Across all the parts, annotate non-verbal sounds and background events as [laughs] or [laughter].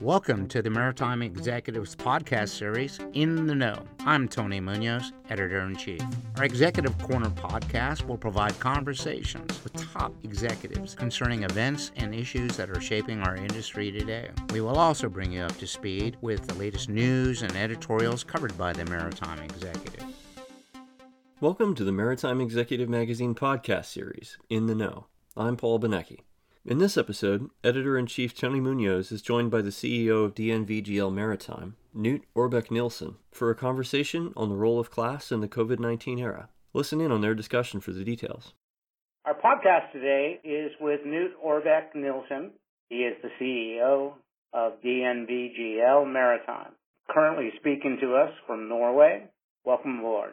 Welcome to the Maritime Executives podcast series, In the Know. I'm Tony Munoz, editor in chief. Our Executive Corner podcast will provide conversations with top executives concerning events and issues that are shaping our industry today. We will also bring you up to speed with the latest news and editorials covered by the Maritime Executive. Welcome to the Maritime Executive Magazine podcast series, In the Know. I'm Paul Benecki. In this episode, editor in chief Tony Munoz is joined by the CEO of DNVGL Maritime, Knut Orbeck Nilssen, for a conversation on the role of class in the COVID 19 era. Listen in on their discussion for the details. Our podcast today is with Knut Orbeck Nilssen. He is the CEO of DNVGL Maritime, currently speaking to us from Norway. Welcome aboard.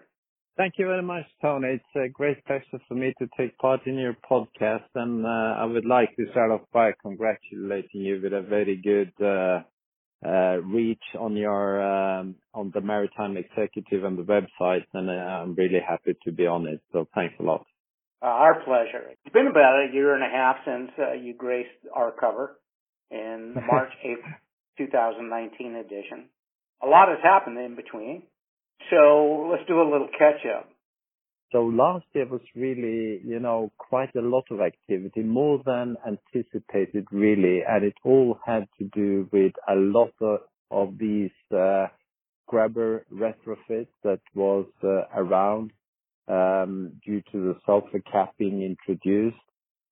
Thank you very much, Tony. It's a great pleasure for me to take part in your podcast, and uh, I would like to start off by congratulating you with a very good uh, uh, reach on your um, on the Maritime Executive and the website, and uh, I'm really happy to be on it. So thanks a lot. Uh, our pleasure. It's been about a year and a half since uh, you graced our cover in the [laughs] March 8th, 2019 edition. A lot has happened in between. So let's do a little catch up. So last year was really, you know, quite a lot of activity, more than anticipated really, and it all had to do with a lot of, of these uh, scrubber retrofits that was uh, around um, due to the sulfur cap being introduced,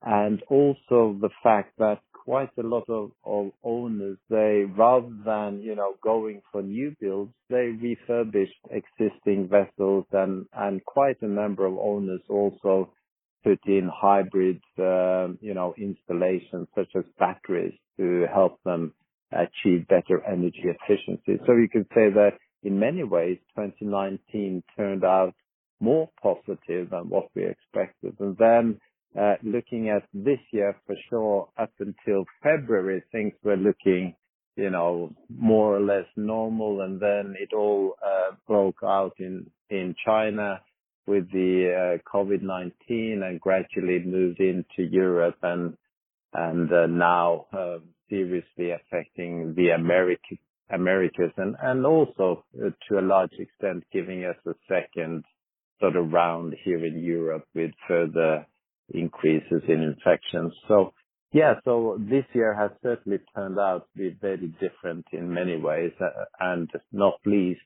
and also the fact that quite a lot of, of owners, they, rather than, you know, going for new builds, they refurbished existing vessels and, and quite a number of owners also put in hybrid, uh, you know, installations such as batteries to help them achieve better energy efficiency. So you could say that in many ways, 2019 turned out more positive than what we expected. And then looking at this year for sure, up until February, things were looking, you know, more or less normal, and then it all uh, broke out in in China with the uh, COVID-19 and gradually moved into Europe and and now seriously affecting the Americas and and also to a large extent giving us a second sort of round here in Europe with further increases in infections. So yeah, so this year has certainly turned out to be very different in many ways, uh, and not least,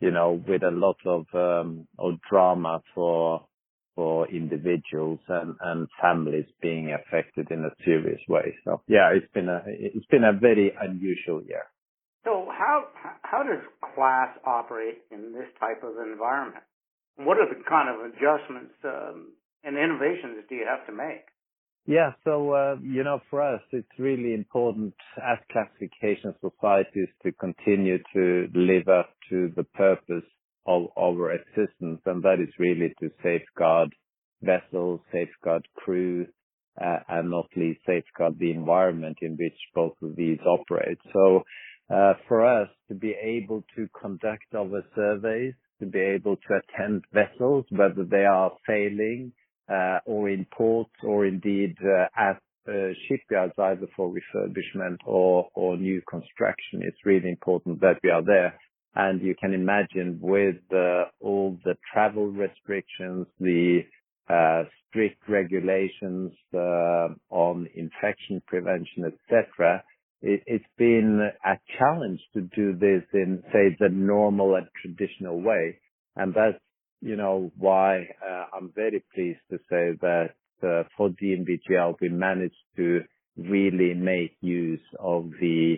you know, with a lot of um, of drama for for individuals and, and families being affected in a serious way. So yeah, it's been a it's been a very unusual year. So how how does class operate in this type of environment? What are the kind of adjustments um, and innovations do you have to make? Yeah, so uh, you know, for us, it's really important as classification societies to continue to live up to the purpose of our existence, and that is really to safeguard vessels, safeguard crew, uh, and not least safeguard the environment in which both of these operate. So, uh, for us to be able to conduct our surveys, to be able to attend vessels, whether they are sailing or in ports or indeed uh, at uh, shipyards, either for refurbishment or new construction. It's really important that we are there. And you can imagine with all the travel restrictions, the strict regulations on infection prevention, et cetera, it's been a challenge to do this in, say, the normal and traditional way. And that's you know, why uh, I'm very pleased to say that uh, for DNVGL, we managed to really make use of the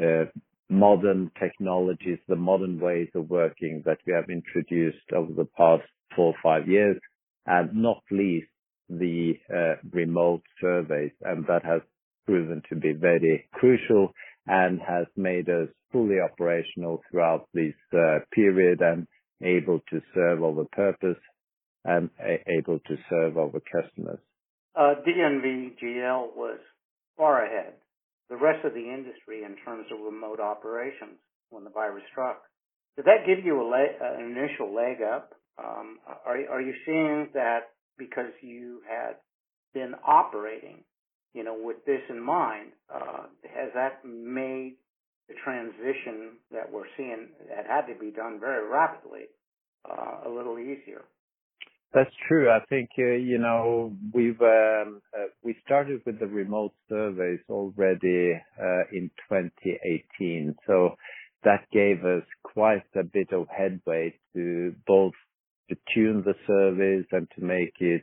uh, modern technologies, the modern ways of working that we have introduced over the past four or five years, and not least the remote surveys. And that has proven to be very crucial and has made us fully operational throughout this period. Able to serve our purpose and able to serve our customers. Uh, DNVGL was far ahead the rest of the industry in terms of remote operations when the virus struck. Did that give you a leg, uh, an initial leg up? Um, are, are you seeing that because you had been operating, you know, with this in mind, uh, has that made transition that we're seeing that had to be done very rapidly uh, a little easier. That's true. I think, uh, you know, we've, um, uh, we started with the remote surveys already, uh, in 2018. So that gave us quite a bit of headway to both to tune the surveys and to make it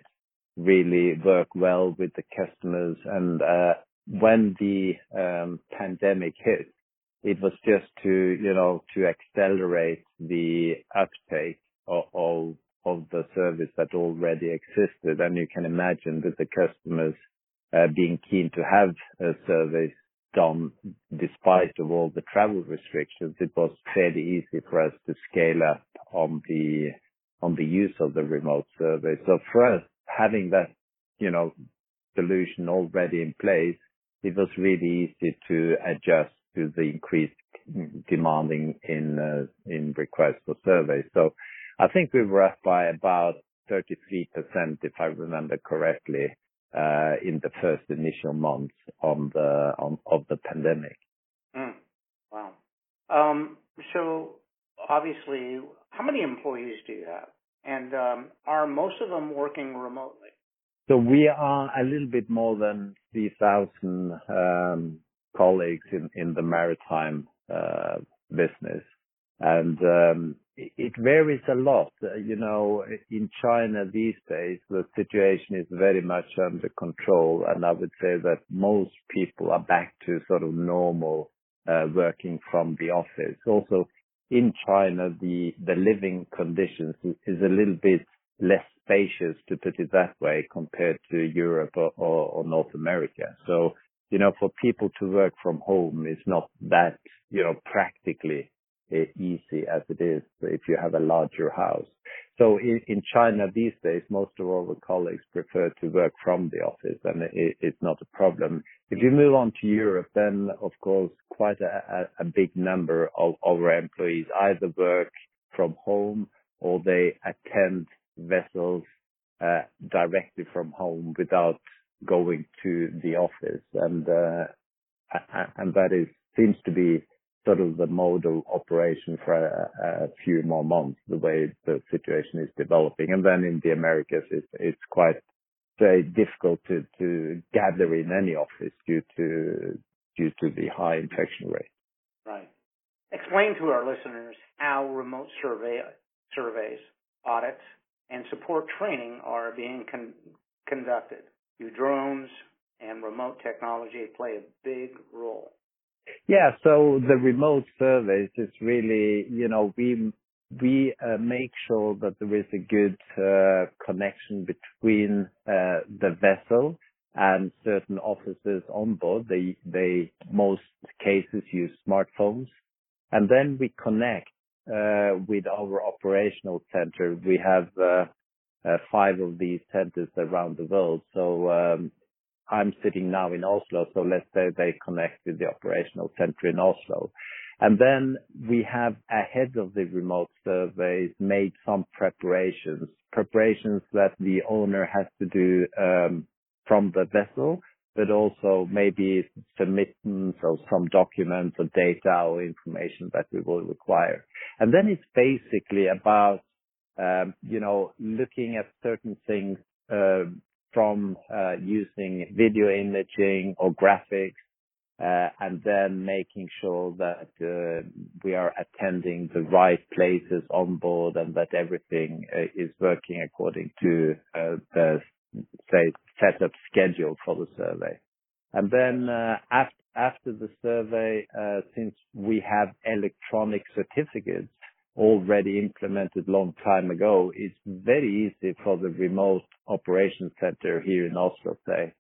really work well with the customers. And, uh, when the, um, pandemic hit, it was just to, you know, to accelerate the uptake of, of the service that already existed. And you can imagine that the customers uh, being keen to have a service done despite of all the travel restrictions, it was fairly easy for us to scale up on the on the use of the remote survey. So for us, having that, you know, solution already in place, it was really easy to adjust to the increased demanding in uh, in requests for surveys. So I think we were up by about 33%, if I remember correctly, uh, in the first initial months on the on, of the pandemic. Mm. Wow. Um, so obviously, how many employees do you have? And um, are most of them working remotely? So we are a little bit more than 3,000 um, colleagues in, the maritime uh, business. And um, it varies a lot. You know, in China these days, the situation is very much under control, and I would say that most people are back to sort of normal uh, working from the office. Also, in China, the the living conditions is a little bit less spacious, to put it that way, compared to Europe or, or, or North America. You know, for people to work from home is not that, you know, practically easy as it is if you have a larger house. So in, in China these days, most of our colleagues prefer to work from the office and it, it's not a problem. If you move on to Europe, then of course quite a, a big number of our employees either work from home or they attend vessels uh, directly from home without going to the office. And, uh, and that is, seems to be sort of the model operation for a, a, few more months, the way the situation is developing. And then in the Americas, it's, it's quite very difficult to, to gather in any office due to, due to the high infection rate. Right. Explain to our listeners how remote survey, surveys, audits, and support training are being con- conducted. Do drones and remote technology play a big role? Yeah. So the remote surveys is really, you know, we we uh, make sure that there is a good uh, connection between uh, the vessel and certain officers on board. They they most cases use smartphones, and then we connect uh, with our operational center. We have uh, five of these centers around the world. So um, I'm sitting now in Oslo, so let's say they connect with the operational center in Oslo. And then we have ahead of the remote surveys made some preparations, preparations that the owner has to do um, from the vessel, but also maybe submittance of some documents or data or information that we will require. And then it's basically about, you know, looking at certain things uh, from uh, using video imaging or graphics, uh, and then making sure that we are attending the right places on board and that everything is working according to the say setup schedule for the survey. And then after the survey, since we have electronic certificates, already implemented long time ago, it's very easy for the remote operation center here in Oslo, say,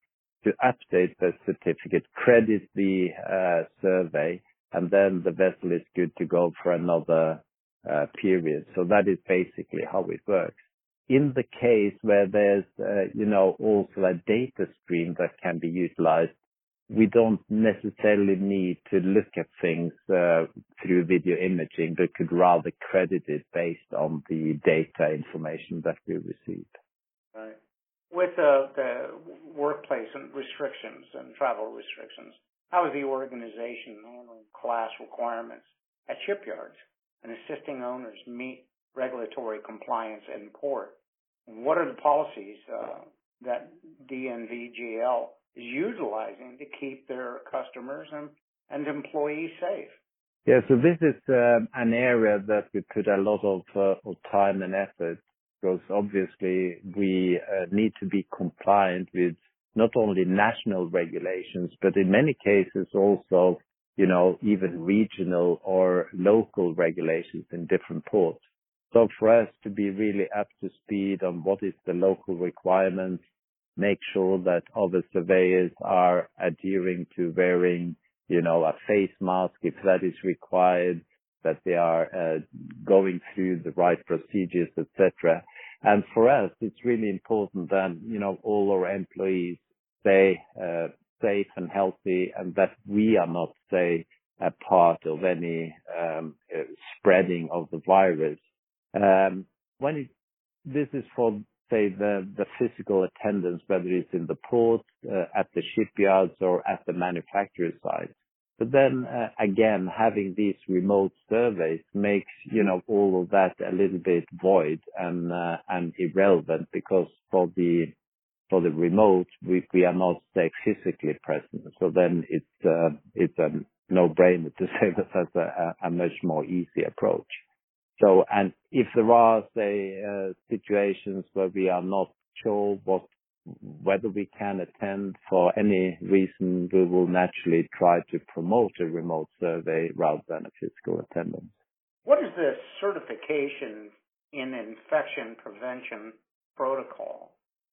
to update the certificate, credit the uh, survey, and then the vessel is good to go for another uh, period. So that is basically how it works. In the case where there's, uh, you know, also a data stream that can be utilized, we don't necessarily need to look at things uh, through video imaging, but could rather credit it based on the data information that we receive. Right. With uh, the workplace and restrictions and travel restrictions, How is the organization handling class requirements at shipyards and assisting owners meet regulatory compliance in port? What are the policies uh, that DNVGL utilizing to keep their customers and, and employees safe? Yeah, so this is uh, an area that we put a lot of, uh, of time and effort because obviously we uh, need to be compliant with not only national regulations, but in many cases also, you know, even regional or local regulations in different ports. So for us to be really up to speed on what is the local requirements, make sure that other surveyors are adhering to wearing, you know, a face mask if that is required, that they are uh, going through the right procedures, etc. And for us, it's really important that, you know, all our employees stay uh, safe and healthy and that we are not, say, a part of any um, uh, spreading of the virus. Um, when it, this is for, say, the, the physical attendance, whether it's in the port, uh, at the shipyards or at the manufacturer side. But then uh, again, having these remote surveys makes, you know, all of that a little bit void and, uh, and irrelevant because for the, for the remote, we, we are not, say, physically present. So then it's, it's a no-brainer [laughs] to say that that's a much more easy approach. So, and if there are, say, uh, situations where we are not sure what, whether we can attend for any reason, we will naturally try to promote a remote survey rather than a physical attendance. What is the certification in infection prevention protocol?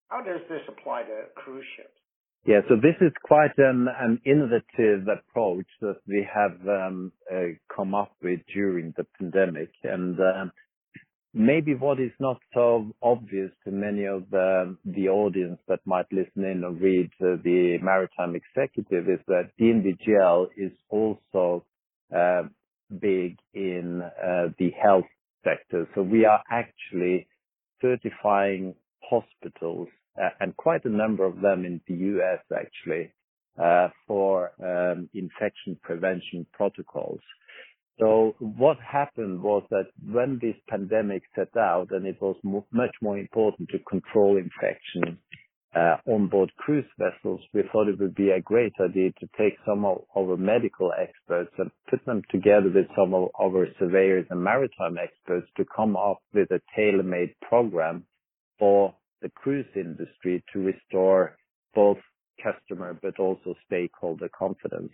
How does this apply to cruise ships? Yeah, so this is quite an, an innovative approach that we have um, uh, come up with during the pandemic. And um, maybe what is not so obvious to many of the, the audience that might listen in or read uh, the Maritime Executive is that DNVGL is also uh, big in uh, the health sector. So we are actually certifying hospitals and quite a number of them in the U.S. actually, uh, for um, infection prevention protocols. So what happened was that when this pandemic set out, and it was much more important to control infection uh, on board cruise vessels, we thought it would be a great idea to take some of our medical experts and put them together with some of our surveyors and maritime experts to come up with a tailor-made program for the cruise industry to restore both customer but also stakeholder confidence.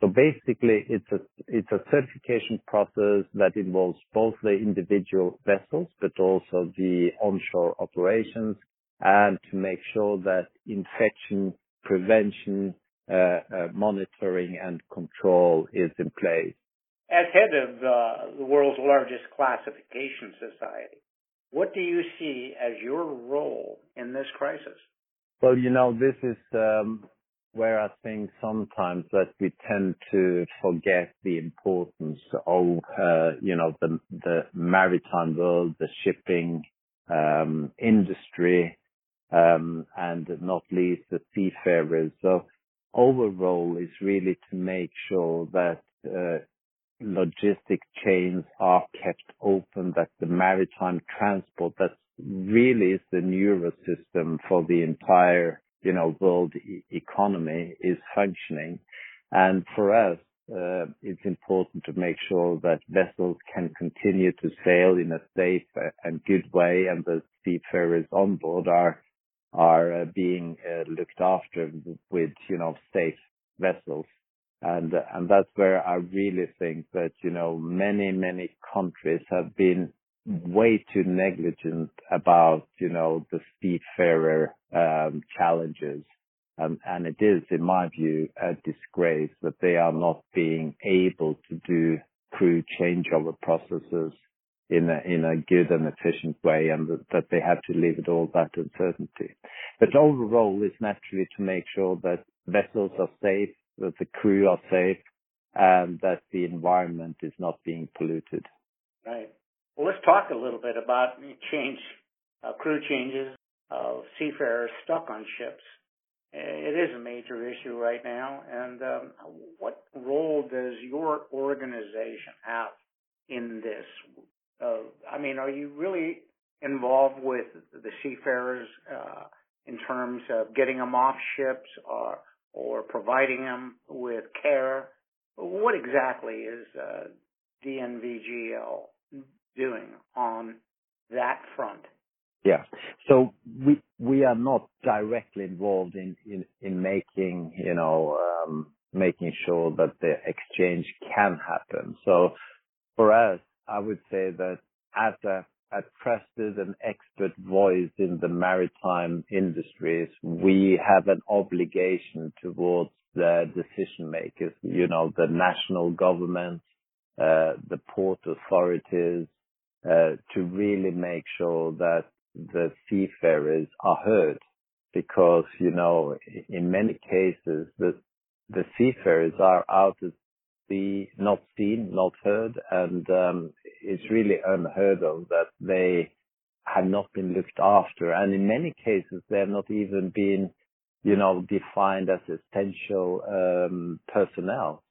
So basically, it's a it's a certification process that involves both the individual vessels but also the onshore operations, and to make sure that infection prevention, uh, uh, monitoring, and control is in place. As head of uh, the world's largest classification society, what do you see as your role in this crisis? Well, you know, this is um, where I think sometimes that we tend to forget the importance of, uh, you know, the, the maritime world, the shipping um, industry, um, and not least the seafarers. So our role is really to make sure that uh, logistic chains are kept open, that the maritime transport that really is the neuro system for the entire, you know, world e- economy is functioning. And for us, uh, it's important to make sure that vessels can continue to sail in a safe and good way and the seafarers on board are are uh, being uh, looked after with, you know, safe vessels. And, and that's where I really think that, you know, many, many countries have been way too negligent about, you know, the seafarer, um, challenges. Um, and it is, in my view, a disgrace that they are not being able to do crew changeover processes in a, in a good and efficient way and that they have to leave it all that uncertainty. But our role is naturally to make sure that vessels are safe, that the crew are safe, and that the environment is not being polluted. Right. Well, let's talk a little bit about change, uh, crew changes of seafarers stuck on ships. it is a major issue right now. And um, what role does your organization have in this? Uh, I mean, are you really involved with the seafarers uh, in terms of getting them off ships or or providing them with care? What exactly is uh, DNVGL doing on that front? Yeah. So we we are not directly involved in in in making, you know, um making sure that the exchange can happen. So for us, I would say that as a a trusted and expert voice in the maritime industries, we have an obligation towards the decision makers, you know, the national government, uh, the port authorities, uh, to really make sure that the seafarers are heard. Because, you know, in many cases, the, the seafarers are out at sea, not seen, not heard, and um, it's really unheard of that they have not been looked after. And in many cases, they have not even been, you know, defined as essential um, personnel.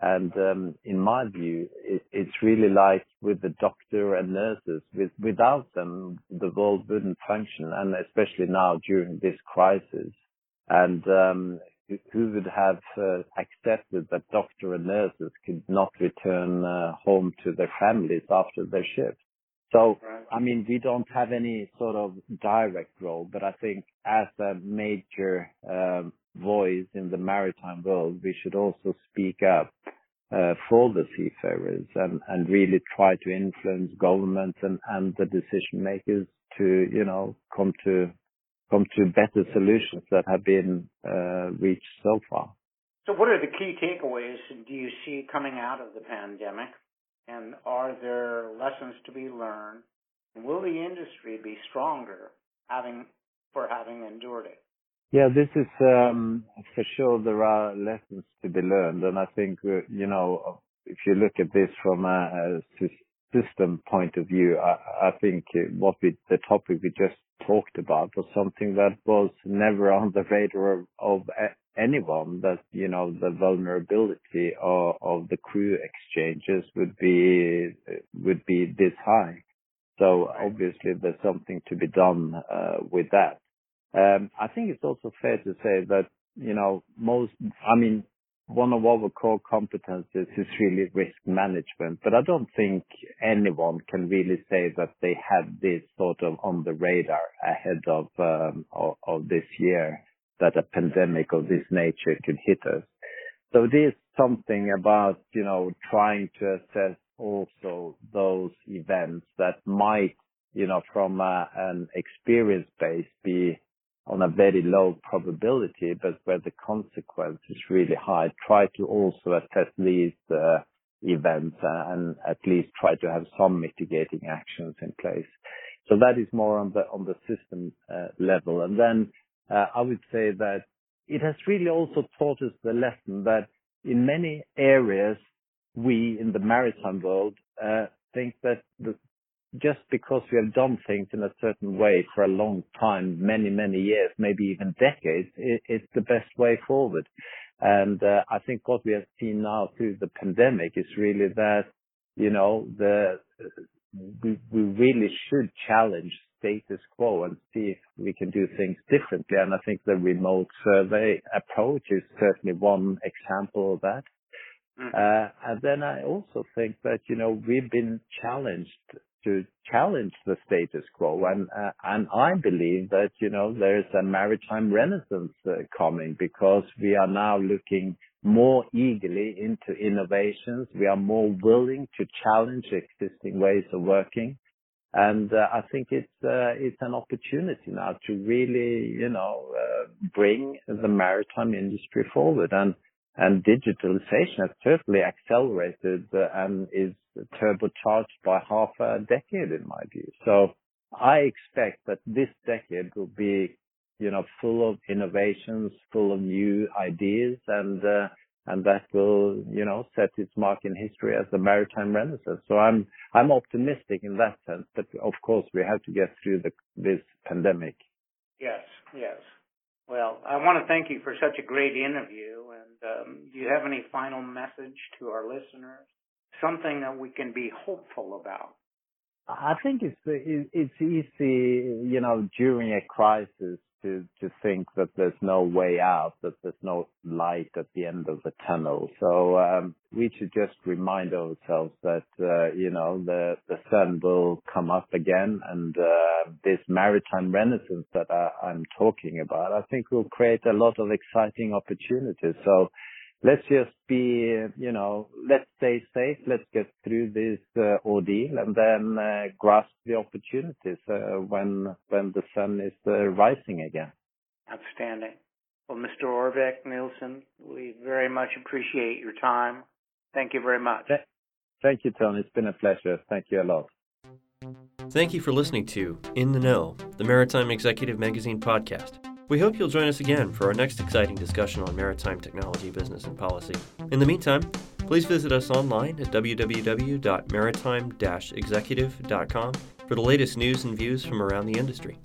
And um, in my view, it, it's really like with the doctor and nurses. With, without them, the world wouldn't function, and especially now during this crisis. And um, who would have uh, accepted that doctor and nurses could not return uh, home to their families after their shift? So, I mean, we don't have any sort of direct role, but I think as a major um, voice in the maritime world, we should also speak up uh, for the seafarers and, and really try to influence governments and, and the decision makers to, you know, come to come to better solutions that have been uh, reached so far. So, what are the key takeaways do you see coming out of the pandemic? And are there lessons to be learned? And will the industry be stronger having for having endured it? Yeah, this is um, for sure. There are lessons to be learned, and I think uh, you know if you look at this from a, a system point of view, I, I think what we the topic we just talked about was something that was never on the radar of, of anyone. That you know the vulnerability of, of the crew exchanges would be would be this high. So obviously there's something to be done uh, with that. Um, I think it's also fair to say that, you know, most, I mean, one of our core competencies is really risk management, but I don't think anyone can really say that they had this sort of on the radar ahead of, um, of, this year that a pandemic of this nature could hit us. So it is something about, you know, trying to assess also those events that might, you know, from a, an experience base be on a very low probability, but where the consequence is really high, try to also assess these uh, events and at least try to have some mitigating actions in place. So that is more on the on the system uh, level. And then uh, I would say that it has really also taught us the lesson that in many areas we in the maritime world uh, think that the just because we have done things in a certain way for a long time, many, many years, maybe even decades, it, it's the best way forward. And uh, I think what we have seen now through the pandemic is really that, you know, the we, we really should challenge status quo and see if we can do things differently. And I think the remote survey approach is certainly one example of that. Mm-hmm. Uh, and then I also think that, you know, we've been challenged to challenge the status quo. And, uh, and I believe that, you know, there's a maritime renaissance uh, coming because we are now looking more eagerly into innovations. We are more willing to challenge existing ways of working. And uh, I think it's uh, it's an opportunity now to really, you know, uh, bring the maritime industry forward. And and digitalization has certainly accelerated and is turbocharged by half a decade in my view. So I expect that this decade will be, you know, full of innovations, full of new ideas and, uh, and that will, you know, set its mark in history as the maritime renaissance. So I'm, I'm optimistic in that sense, but of course we have to get through the, this pandemic. Yes, yes. Well, I want to thank you for such a great interview. Um, do you have any final message to our listeners? Something that we can be hopeful about? I think it's it's easy, you know, during a crisis to to think that there's no way out, that there's no light at the end of the tunnel. So um, we should just remind ourselves that uh, you know the the sun will come up again, and uh, this maritime renaissance that I, I'm talking about, I think will create a lot of exciting opportunities. So let's just be, you know, let's stay safe. Let's get through this uh, ordeal and then uh, grasp the opportunities uh, when when the sun is uh, rising again. Outstanding. Well, Mr. Orvik Nilssen, we very much appreciate your time. Thank you very much. Thank you, Tony. It's been a pleasure. Thank you a lot. Thank you for listening to In the Know, the Maritime Executive Magazine podcast. We hope you'll join us again for our next exciting discussion on maritime technology, business, and policy. In the meantime, please visit us online at www.maritime-executive.com for the latest news and views from around the industry.